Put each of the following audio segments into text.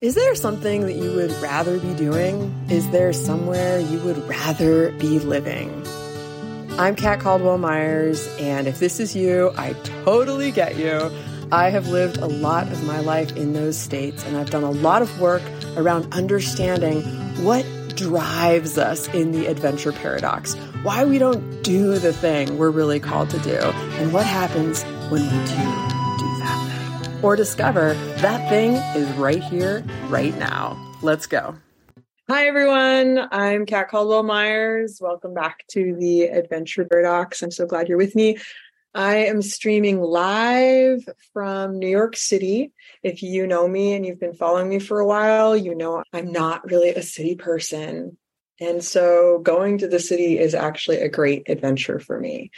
Is there something that you would rather be doing? Is there somewhere you would rather be living? I'm Kat Caldwell Myers, and if this is you, I totally get you. I have lived a lot of my life in those states, and I've done a lot of work around understanding what drives us in the adventure paradox, why we don't do the thing we're really called to do, and what happens when we do or discover that thing is right here, right now. Let's go. Hi, everyone. I'm Kat Caldwell Myers. Welcome back to the Adventure Paradox. I'm so glad you're with me. I am streaming live from New York City. If you know me and you've been following me for a while, you know I'm not really a city person. And so going to the city is actually a great adventure for me.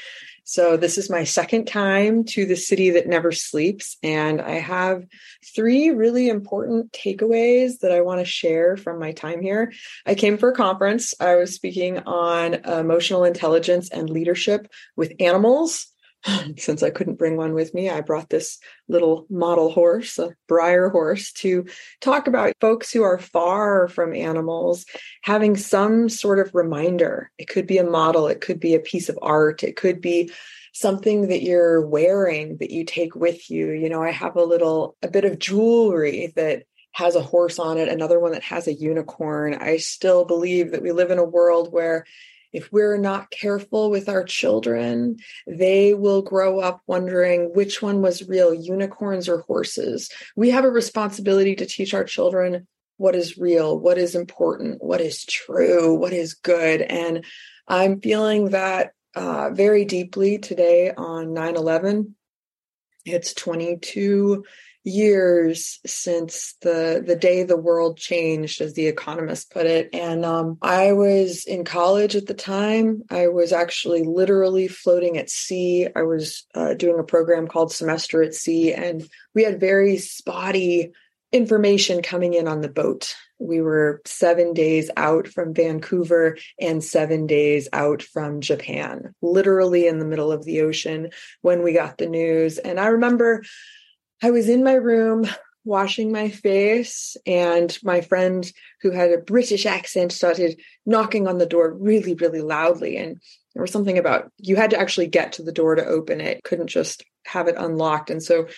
So this is my second time to the city that never sleeps. And I have three really important takeaways that I want to share from my time here. I came for a conference. I was speaking on emotional intelligence and leadership with animals. since I couldn't bring one with me, I brought this little model horse, a Breyer horse, to talk about folks who are far from animals having some sort of reminder. It could be a model, it could be a piece of art, it could be something that you're wearing that you take with you. You know, I have a little, a bit of jewelry that has a horse on it, another one that has a unicorn. I still believe that we live in a world where if we're not careful with our children, they will grow up wondering which one was real, unicorns or horses. We have a responsibility to teach our children what is real, what is important, what is true, what is good. And I'm feeling that uh, very deeply today on 9 11. It's 22 years since the the day the world changed as the economist put it. And um, i was in college at the time. I was actually literally floating at sea. I was uh, doing a program called semester at sea and we had very spotty information coming in on the boat. We were seven days out from vancouver and seven days out from japan literally in the middle of the ocean when we got the news. And i remember I was in my room washing my face, and my friend who had a British accent started knocking on the door really, really loudly. And there was something about you had to actually get to the door to open it, couldn't just have it unlocked. And so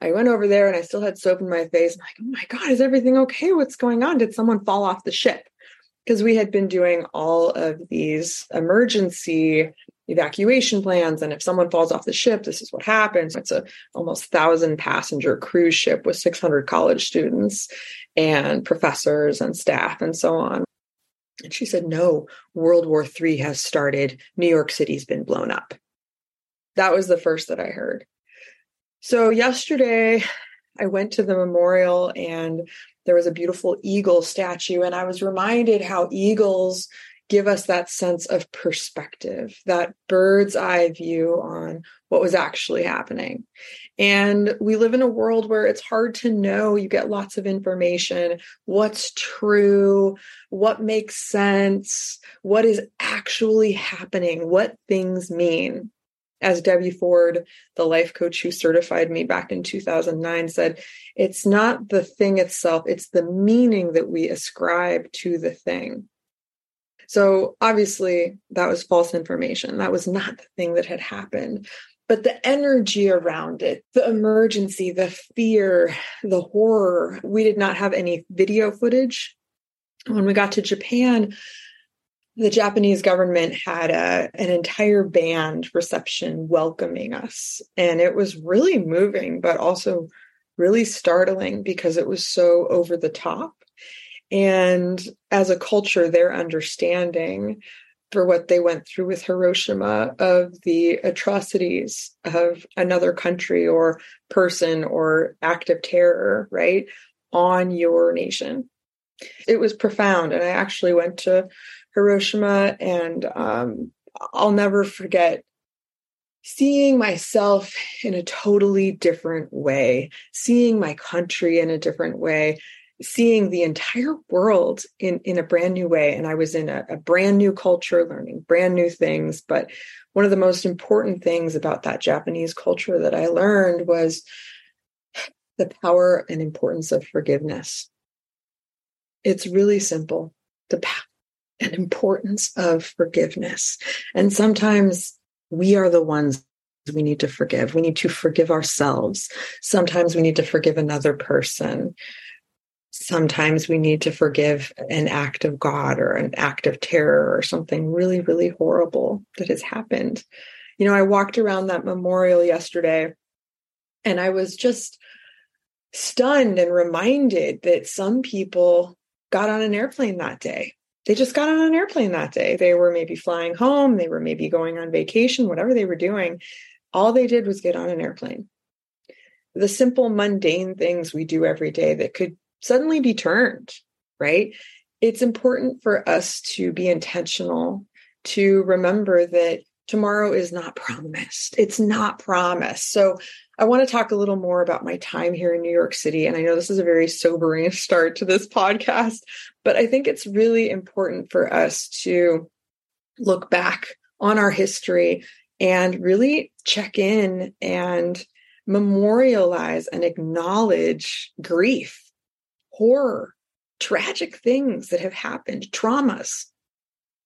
I went over there and I still had soap in my face. I'm like, oh my God, is everything okay? What's going on? Did someone fall off the ship? Because we had been doing all of these emergency evacuation plans and if someone falls off the ship this is what happens. It's a almost 1000 passenger cruise ship with 600 college students and professors and staff and so on. And she said no world war iii has started. New york city's been blown up. That was the first that i heard. So yesterday i went to the memorial and there was a beautiful eagle statue and i was reminded how eagles give us that sense of perspective, that bird's eye view on what was actually happening. And we live in a world where it's hard to know. You get lots of information what's true, what makes sense, what is actually happening, what things mean. As Debbie Ford, the life coach who certified me back in 2009, said, it's not the thing itself, it's the meaning that we ascribe to the thing. So obviously, that was false information. That was not the thing that had happened. But the energy around it, the emergency, the fear, the horror, we did not have any video footage. When we got to Japan, the Japanese government had a, an entire band reception welcoming us. And it was really moving, but also really startling because it was so over the top and as a culture their understanding for what they went through with Hiroshima of the atrocities of another country or person or act of terror, right, on your nation. It was profound. And I actually went to Hiroshima and um, I'll never forget seeing myself in a totally different way, seeing my country in a different way, seeing the entire world in in a brand new way and i was in a, a, brand new culture learning brand new things but one of the most important things about that japanese culture that i learned was the power and importance of forgiveness It's really simple. The power and importance of forgiveness. And sometimes we are the ones we need to forgive. We need to forgive ourselves. Sometimes we need to forgive another person. Sometimes we need to forgive an act of God or an act of terror or something really, really horrible that has happened. You know, I walked around that memorial yesterday and I was just stunned and reminded that some people got on an airplane that day they just got on an airplane that day. They were maybe flying home, they were maybe going on vacation, whatever they were doing. All they did was get on an airplane. The simple, mundane things we do every day that could suddenly be turned, right? It's important for us to be intentional, to remember that tomorrow is not promised. It's not promised. So I want to talk a little more about my time here in New York City. And I know this is a very sobering start to this podcast, but I think it's really important for us to look back on our history and really check in and memorialize and acknowledge grief, horror, tragic things that have happened, traumas.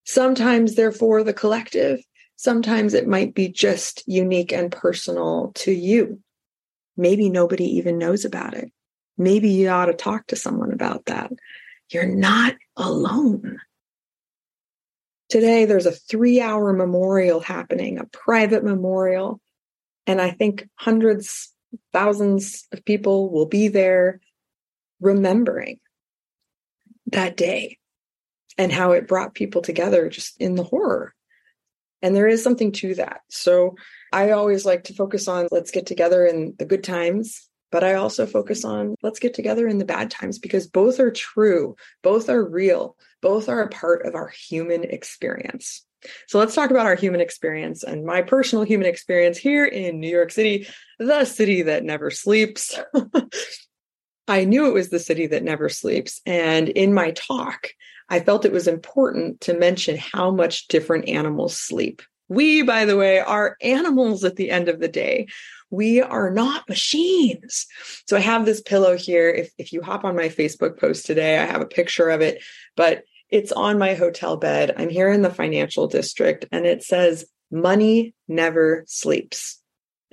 Sometimes they're for the collective, Sometimes it might be just unique and personal to you. Maybe nobody even knows about it. Maybe you ought to talk to someone about that. You're not alone. Today, there's a three hour memorial happening, a private memorial. And I think hundreds, thousands of people will be there remembering that day and how it brought people together just in the horror and there is something to that. So I always like to focus on let's get together in the good times, but I also focus on let's get together in the bad times because both are true, both are real, both are a part of our human experience. So let's talk about our human experience and my personal human experience here in New York City, the city that never sleeps. I knew it was the city that never sleeps. And in my talk, I felt it was important to mention how much different animals sleep. We, by the way, are animals at the end of the day. We are not machines. So I have this pillow here. If, if you hop on my Facebook post today, I have a picture of it, but it's on my hotel bed. I'm here in the financial district and it says, money never sleeps.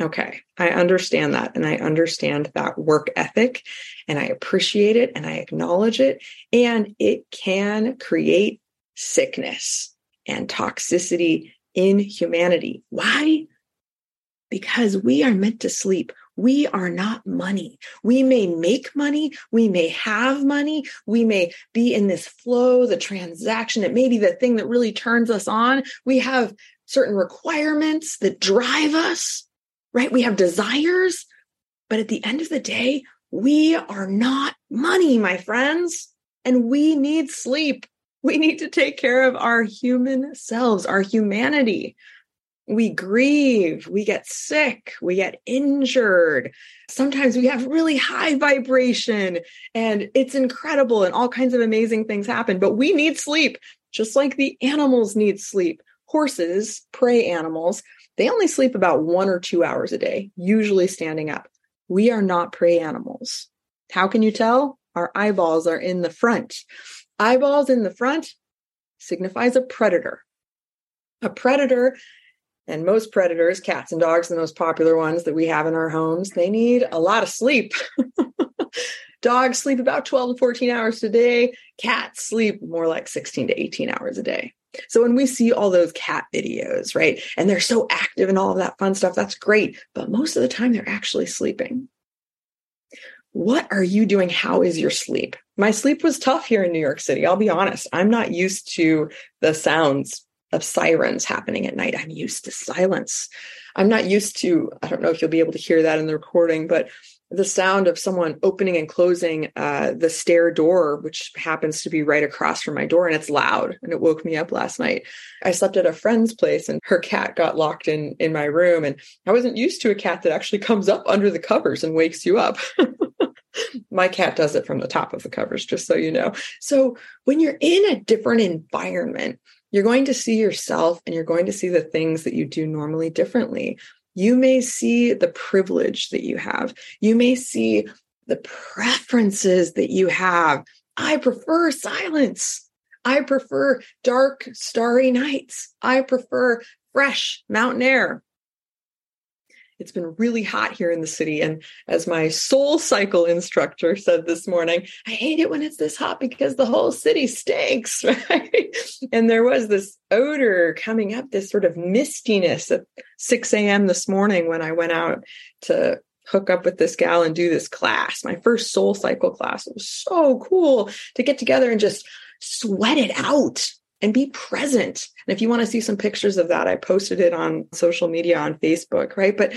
Okay, I understand that. And I understand that work ethic and I appreciate it and I acknowledge it. And it can create sickness and toxicity in humanity. Why? Because we are meant to sleep. We are not money. We may make money. We may have money. We may be in this flow, the transaction. It may be the thing that really turns us on. We have certain requirements that drive us right? We have desires, but at the end of the day, we are not money, my friends, and we need sleep. We need to take care of our human selves, our humanity. We grieve, we get sick, we get injured. Sometimes we have really high vibration and it's incredible and all kinds of amazing things happen, but we need sleep, just like the animals need sleep. Horses, prey animals, they only sleep about one or two hours a day, usually standing up. We are not prey animals. How can you tell? Our eyeballs are in the front. Eyeballs in the front signifies a predator. A predator, and most predators, cats and dogs, the most popular ones that we have in our homes, they need a lot of sleep. Dogs sleep about 12 to 14 hours a day. Cats sleep more like 16 to 18 hours a day. So when we see all those cat videos, right, and they're so active and all of that fun stuff, that's great. But most of the time, they're actually sleeping. What are you doing? How is your sleep? My sleep was tough here in New York City. I'll be honest. I'm not used to the sounds of sirens happening at night. I'm used to silence. I'm not used to, I don't know if you'll be able to hear that in the recording, but the sound of someone opening and closing uh, the stair door, which happens to be right across from my door, and it's loud, and it woke me up last night. I slept at a friend's place, and her cat got locked in in my room, and I wasn't used to a cat that actually comes up under the covers and wakes you up. my cat does it from the top of the covers, just so you know. So when you're in a different environment, you're going to see yourself and you're going to see the things that you do normally differently you may see the privilege that you have. You may see the preferences that you have I prefer silence. I prefer dark, starry nights. I prefer fresh mountain air. It's been really hot here in the city. And as my soul cycle instructor said this morning, I hate it when it's this hot because the whole city stinks, right? and there was this odor coming up, this sort of mistiness at 6 a.m. this morning when I went out to hook up with this gal and do this class, my first soul cycle class. It was so cool to get together and just sweat it out and be present. And if you want to see some pictures of that, I posted it on social media on Facebook, right? But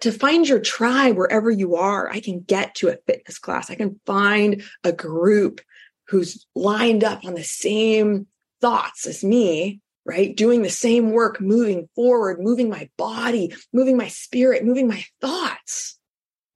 to find your tribe wherever you are, I can get to a fitness class. I can find a group who's lined up on the same thoughts as me, right? Doing the same work, moving forward, moving my body, moving my spirit, moving my thoughts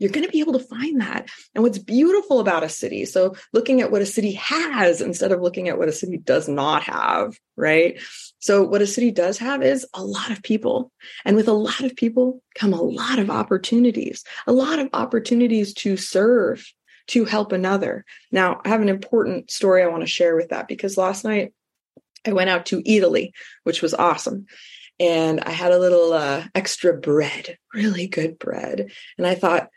you're going to be able to find that. And what's beautiful about a city, so looking at what a city has instead of looking at what a city does not have, right? So, what a city does have is a lot of people. And with a lot of people come a lot of opportunities, a lot of opportunities to serve, to help another. Now, I have an important story I want to share with that because last night I went out to Italy, which was awesome and I had a little uh, extra bread, really good bread. And I thought,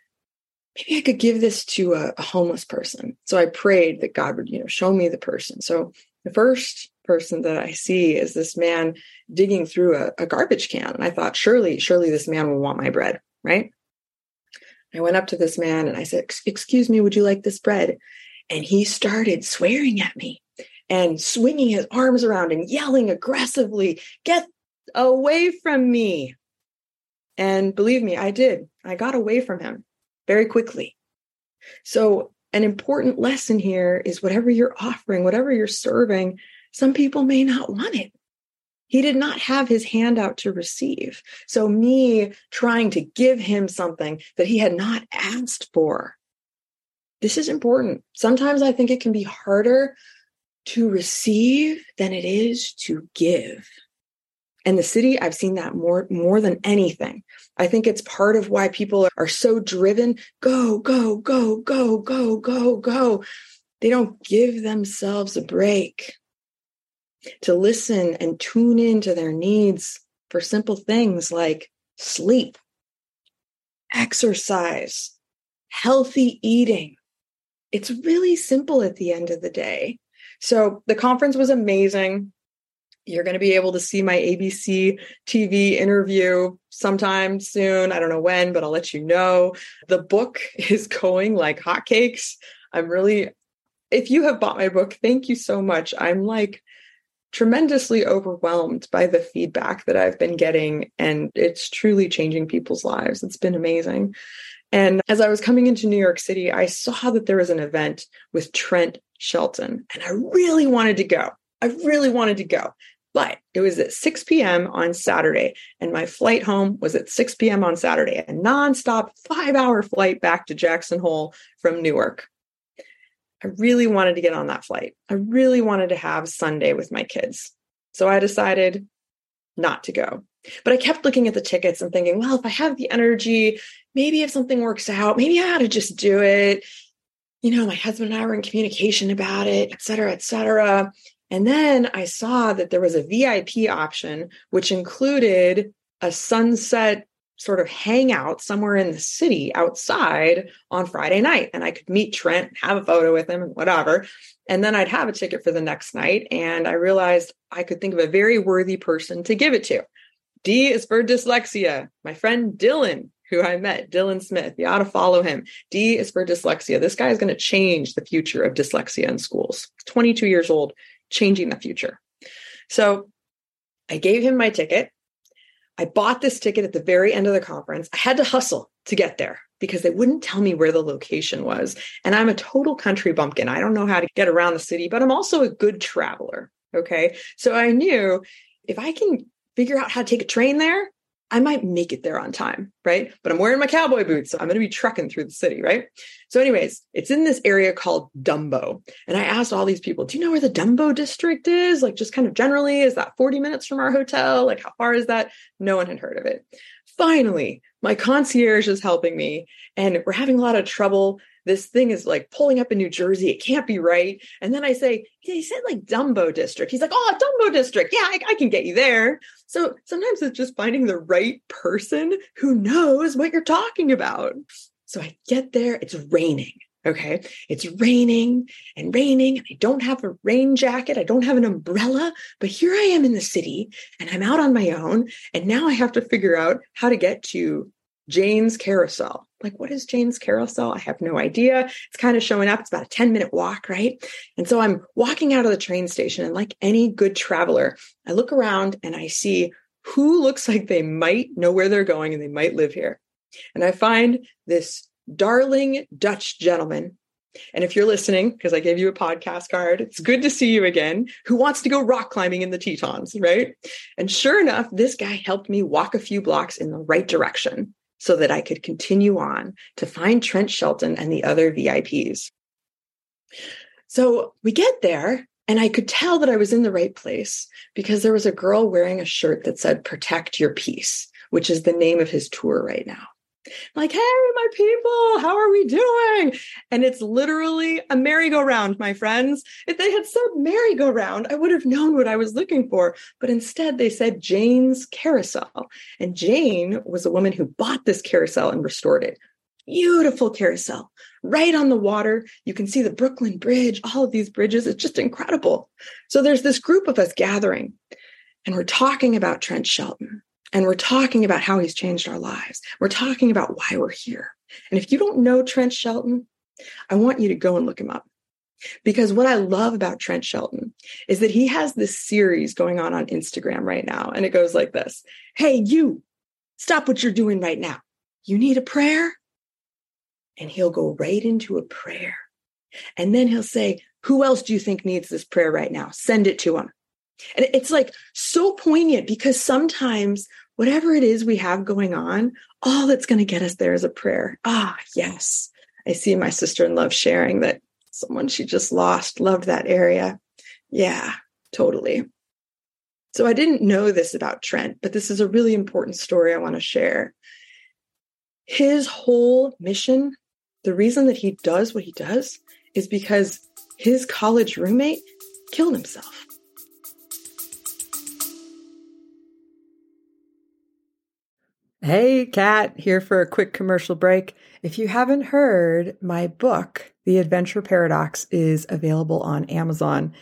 maybe I could give this to a, a, homeless person. So I prayed that God would, you know, show me the person. So the first person that I see is this man digging through a, a garbage can. And I thought, surely, surely this man will want my bread, right? I went up to this man and I said, Excuse me, would you like this bread? And he started swearing at me and swinging his arms around and yelling aggressively, Get away from me. And believe me, I did. I got away from him very quickly. So, an important lesson here is whatever you're offering, whatever you're serving, some people may not want it. He did not have his hand out to receive. So, me trying to give him something that he had not asked for, this is important. Sometimes I think it can be harder to receive than it is to give. And the city, I've seen that more, more than anything. I think it's part of why people are so driven. Go, go, go, go, go, go, go. They don't give themselves a break to listen and tune into their needs for simple things like sleep, exercise, healthy eating. It's really simple at the end of the day. So the conference was amazing. You're going to be able to see my ABC TV interview sometime soon. I don't know when, but I'll let you know. The book is going like hotcakes. I'm really, if you have bought my book, thank you so much. I'm like tremendously overwhelmed by the feedback that I've been getting, and it's truly changing people's lives. It's been amazing. And as I was coming into New York City, I saw that there was an event with Trent Shelton, and I really wanted to go. I really wanted to go. But it was at 6 p.m. on Saturday, and my flight home was at 6 p.m. on Saturday, a nonstop five hour flight back to Jackson Hole from Newark. I really wanted to get on that flight. I really wanted to have Sunday with my kids. So I decided not to go. But I kept looking at the tickets and thinking, well, if I have the energy, maybe if something works out, maybe I ought to just do it. You know, my husband and I were in communication about it, et cetera, et cetera. And then I saw that there was a VIP option, which included a sunset sort of hangout somewhere in the city outside on Friday night. And I could meet Trent, have a photo with him, and whatever. And then I'd have a ticket for the next night. And I realized I could think of a very worthy person to give it to. D is for dyslexia. My friend Dylan, who I met, Dylan Smith. You ought to follow him. D is for dyslexia. This guy is going to change the future of dyslexia in schools. 22 years old, changing the future. So I gave him my ticket. I bought this ticket at the very end of the conference. I had to hustle to get there because they wouldn't tell me where the location was. And I'm a total country bumpkin. I don't know how to get around the city, but I'm also a good traveler. Okay. So I knew if I can figure out how to take a train there, I might make it there on time, right? But I'm wearing my cowboy boots, so I'm going to be trucking through the city, right? So, anyways, it's in this area called Dumbo. And I asked all these people, do you know where the Dumbo district is? Like, just kind of generally, is that 40 minutes from our hotel? Like, how far is that? No one had heard of it. Finally, my concierge is helping me, and we're having a lot of trouble this thing is like pulling up in New Jersey. It can't be right. And then I say, he said like Dumbo District. He's like, oh, Dumbo District. Yeah, I, I can get you there. So sometimes it's just finding the right person who knows what you're talking about. So I get there, it's raining. Okay. It's raining and raining, and I don't have a rain jacket. I don't have an umbrella, but here I am in the city and I'm out on my own. And now I have to figure out how to get to Jane's Carousel. Like, what is Jane's Carousel? I have no idea. It's kind of showing up. It's about a 10 minute walk, right? And so I'm walking out of the train station, and like any good traveler, I look around and I see who looks like they might know where they're going and they might live here. And I find this darling Dutch gentleman. And if you're listening, because I gave you a podcast card, it's good to see you again, who wants to go rock climbing in the Tetons, right? And sure enough, this guy helped me walk a few blocks in the right direction so that I could continue on to find Trent Shelton and the other VIPs. So we get there, and I could tell that I was in the right place because there was a girl wearing a shirt that said, Protect Your Peace, which is the name of his tour right now like, hey, my people, how are we doing? And it's literally a merry-go-round, my friends. If they had said merry-go-round, I would have known what I was looking for. But instead, they said Jane's carousel. And Jane was a woman who bought this carousel and restored it. Beautiful carousel, right on the water. You can see the Brooklyn Bridge, all of these bridges. It's just incredible. So there's this group of us gathering, and we're talking about Trent Shelton. And we're talking about how he's changed our lives. We're talking about why we're here. And if you don't know Trent Shelton, I want you to go and look him up. Because what I love about Trent Shelton is that he has this series going on on Instagram right now. And it goes like this Hey, you, stop what you're doing right now. You need a prayer? And he'll go right into a prayer. And then he'll say, Who else do you think needs this prayer right now? Send it to him. And it's like so poignant because sometimes whatever it is we have going on, all that's going to get us there is a prayer. Ah, yes. I see my sister in love sharing that someone she just lost loved that area. Yeah, totally. So I didn't know this about Trent, but this is a really important story I want to share. His whole mission, the reason that he does what he does is because his college roommate killed himself. Hey, Kat, here for a quick commercial break. If you haven't heard, my book, The Adventure Paradox, is available on Amazon.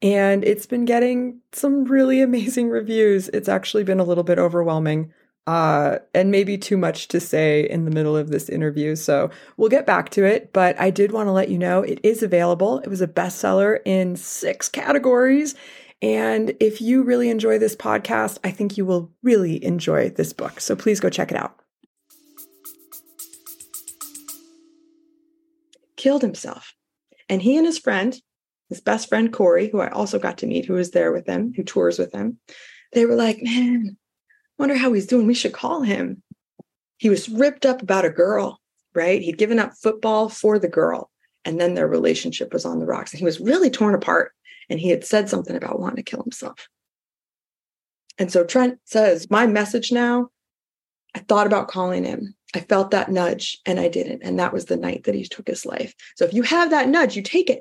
And it's been getting some really amazing reviews. It's actually been a little bit overwhelming uh, and maybe too much to say in the middle of this interview. So we'll get back to it. But I did want to let you know it is available. It was a bestseller in six categories and if you really enjoy this podcast, I think you will really enjoy this book. So please go check it out. Killed himself. And he and his friend, his best friend Corey, who I also got to meet, who was there with him, who tours with him, they were like, man, wonder how he's doing. We should call him. He was ripped up about a girl, right? He'd given up football for the girl. And then their relationship was on the rocks. And he was really torn apart and he had said something about wanting to kill himself. And so Trent says, My message now, I thought about calling him. I felt that nudge and I didn't. And that was the night that he took his life. So if you have that nudge, you take it.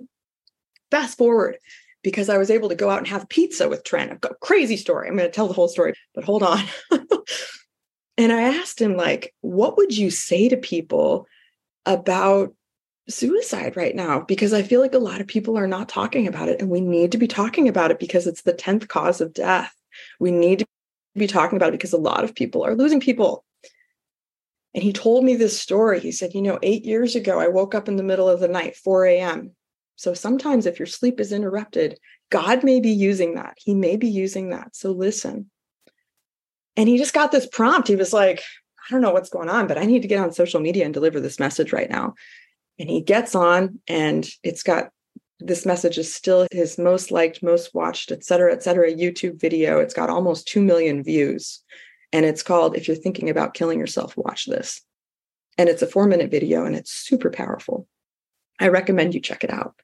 Fast forward, because I was able to go out and have pizza with Trent. I've got a crazy story. I'm going to tell the whole story, but hold on. and I asked him, like, what would you say to people about suicide right now because I feel like a lot of people are not talking about it and we need to be talking about it because it's the 10th cause of death. We need to be talking about it because a lot of people are losing people. And he told me this story. He said, You know, eight years ago, I woke up in the middle of the night, 4 a.m. So sometimes if your sleep is interrupted, God may be using that. He may be using that. So listen. And he just got this prompt. He was like, I don't know what's going on, but I need to get on social media and deliver this message right now. And he gets on, and it's got this message is still his most liked, most watched, et cetera, et cetera, YouTube video. It's got almost 2 million views. And it's called If You're Thinking About Killing Yourself, Watch This. And it's a four minute video and it's super powerful. I recommend you check it out.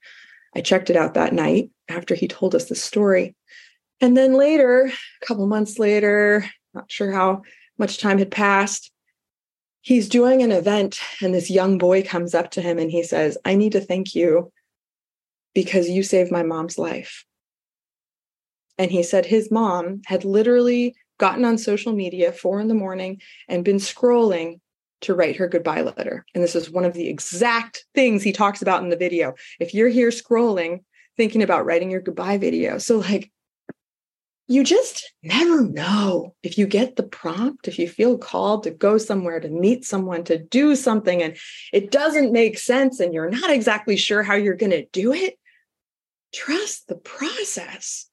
I checked it out that night after he told us the story. And then later, a couple months later, not sure how much time had passed, he's doing an event and this young boy comes up to him and he says, I need to thank you because you saved my mom's life. And he said his mom had literally gotten on social media four in the morning and been scrolling to write her goodbye letter. And this is one of the exact things he talks about in the video. If you're here scrolling, thinking about writing your goodbye video. So, like, you just never know if you get the prompt, if you feel called to go somewhere, to meet someone, to do something, and it doesn't make sense and you're not exactly sure how you're going to do it. Trust the process.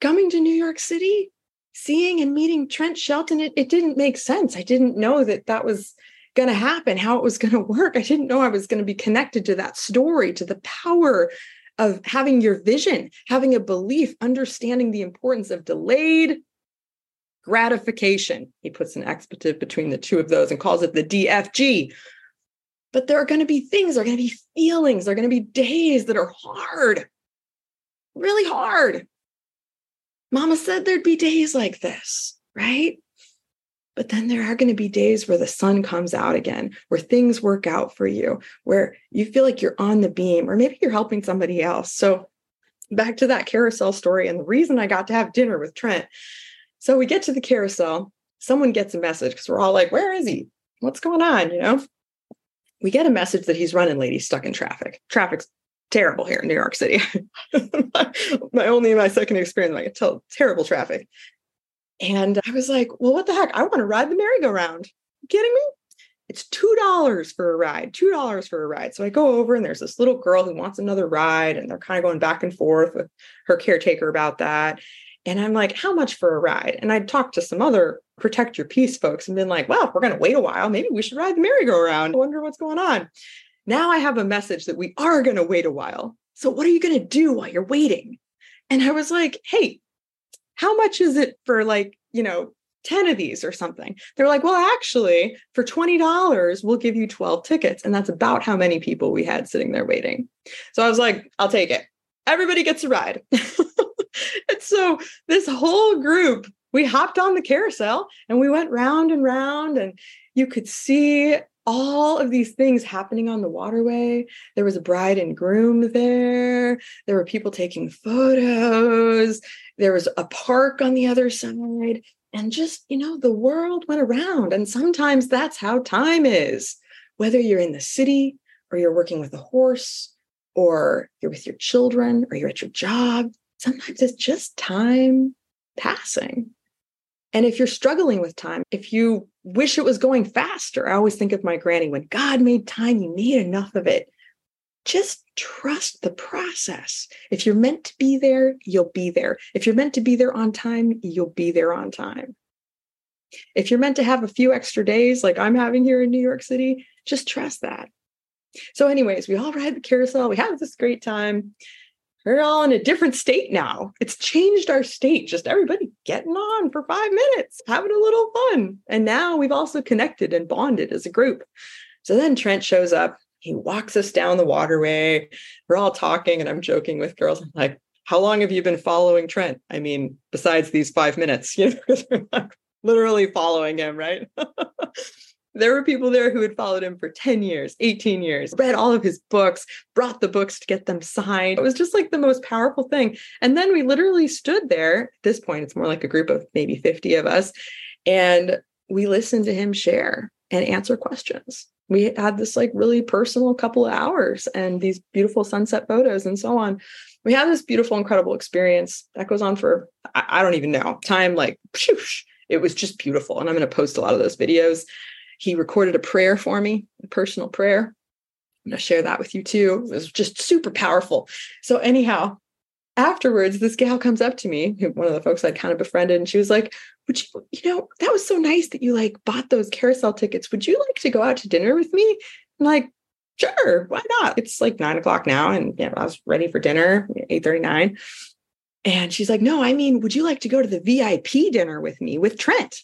Coming to New York City, seeing and meeting Trent Shelton, it, it didn't make sense. I didn't know that that was going to happen, how it was going to work. I didn't know I was going to be connected to that story, to the power of having your vision, having a belief, understanding the importance of delayed gratification. He puts an expletive between the two of those and calls it the DFG. But there are going to be things, there are going to be feelings, there are going to be days that are hard, really hard. Mama said there'd be days like this, right? But then there are going to be days where the sun comes out again, where things work out for you, where you feel like you're on the beam, or maybe you're helping somebody else. So, back to that carousel story and the reason I got to have dinner with Trent. So, we get to the carousel, someone gets a message because we're all like, Where is he? What's going on? You know, we get a message that he's running he's stuck in traffic. Traffic's terrible here in New York City. my only my second experience, I tell terrible traffic. And I was like, well, what the heck? I want to ride the merry-go-round. Kidding me? It's $2 for a ride, $2 for a ride. So I go over and there's this little girl who wants another ride. And they're kind of going back and forth with her caretaker about that. And I'm like, how much for a ride? And I'd talked to some other protect your peace folks and been like, well, if we're going to wait a while, maybe we should ride the merry-go-round. I wonder what's going on. Now I have a message that we are going to wait a while. So what are you going to do while you're waiting? And I was like, hey, how much is it for like, you know, 10 of these or something? They're like, well, actually, for $20, we'll give you 12 tickets. And that's about how many people we had sitting there waiting. So I was like, I'll take it. Everybody gets a ride. and so this whole group, we hopped on the carousel and we went round and round, and you could see all of these things happening on the waterway. There was a bride and groom there. There were people taking photos. There was a park on the other side. And just, you know, the world went around. And sometimes that's how time is, whether you're in the city or you're working with a horse or you're with your children or you're at your job. Sometimes it's just time passing. And if you're struggling with time, if you wish it was going faster, I always think of my granny when God made time, you made enough of it. Just trust the process. If you're meant to be there, you'll be there. If you're meant to be there on time, you'll be there on time. If you're meant to have a few extra days like I'm having here in New York City, just trust that. So, anyways, we all ride the carousel. We have this great time we're all in a different state now. It's changed our state. Just everybody getting on for five minutes, having a little fun. And now we've also connected and bonded as a group. So then Trent shows up. He walks us down the waterway. We're all talking, and I'm joking with girls. I'm like, how long have you been following Trent? I mean, besides these five minutes, you know, literally following him, right? There were people there who had followed him for 10 years, 18 years, read all of his books, brought the books to get them signed. It was just like the most powerful thing. And then we literally stood there. At this point, it's more like a group of maybe 50 of us. And we listened to him share and answer questions. We had this like really personal couple of hours and these beautiful sunset photos and so on. We had this beautiful, incredible experience that goes on for, I, I don't even know, time like, pshoosh, it was just beautiful. And I'm going to post a lot of those videos. He recorded a prayer for me, a personal prayer. I'm going to share that with you too. It was just super powerful. So, anyhow, afterwards, this gal comes up to me, one of the folks I'd kind of befriended, and she was like, Would you, you know, that was so nice that you like bought those carousel tickets. Would you like to go out to dinner with me? I'm like, sure, why not? It's like nine o'clock now, and yeah, I was ready for dinner, 8:39. And she's like, No, I mean, would you like to go to the VIP dinner with me with Trent?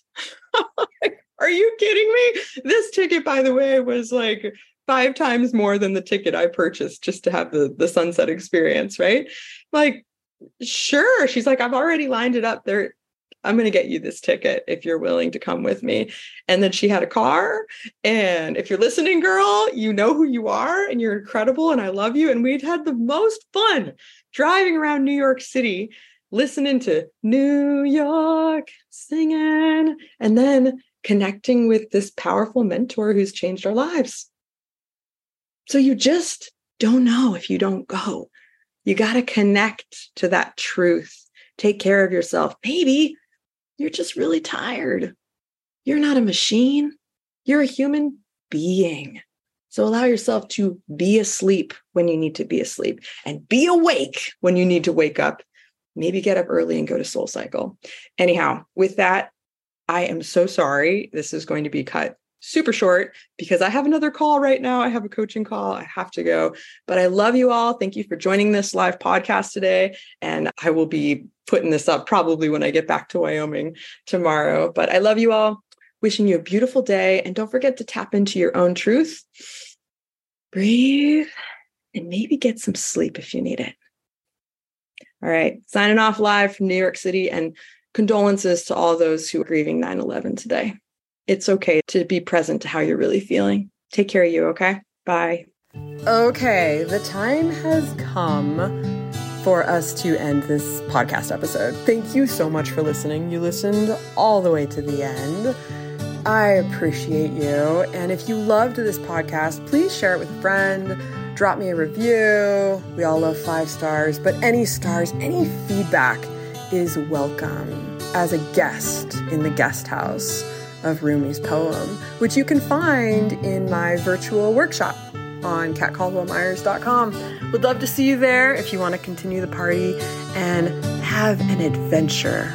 Are you kidding me? This ticket, by the way, was like five times more than the ticket I purchased just to have the, the sunset experience, right? Like, sure. She's like, I've already lined it up. There, I'm going to get you this ticket if you're willing to come with me. And then she had a car. And if you're listening, girl, you know who you are and you're incredible and I love you. And we'd had the most fun driving around New York City, listening to New York, singing, and then connecting with this powerful mentor who's changed our lives. So you just don't know if you don't go. You got to connect to that truth. Take care of yourself. Maybe you're just really tired. You're not a machine, you're a human being. So allow yourself to be asleep when you need to be asleep and be awake when you need to wake up. Maybe get up early and go to Soul Cycle. Anyhow, with that, I am so sorry. This is going to be cut super short because I have another call right now. I have a coaching call. I have to go. But I love you all. Thank you for joining this live podcast today. And I will be putting this up probably when I get back to Wyoming tomorrow. But I love you all. Wishing you a beautiful day. And don't forget to tap into your own truth. Breathe and maybe get some sleep if you need it. All right. Signing off live from New York City. And condolences to all those who are grieving 9 11 today. It's okay to be present to how you're really feeling. Take care of you, okay? Bye. Okay, the time has come for us to end this podcast episode. Thank you so much for listening. You listened all the way to the end. I appreciate you. And if you loved this podcast, please share it with a friend. Drop me a review. We all love five stars, but any stars, any feedback is welcome as a guest in the guest house of Rumi's poem, which you can find in my virtual workshop on katcaldwellmyers.com. Would love to see you there if you want to continue the party and have an adventure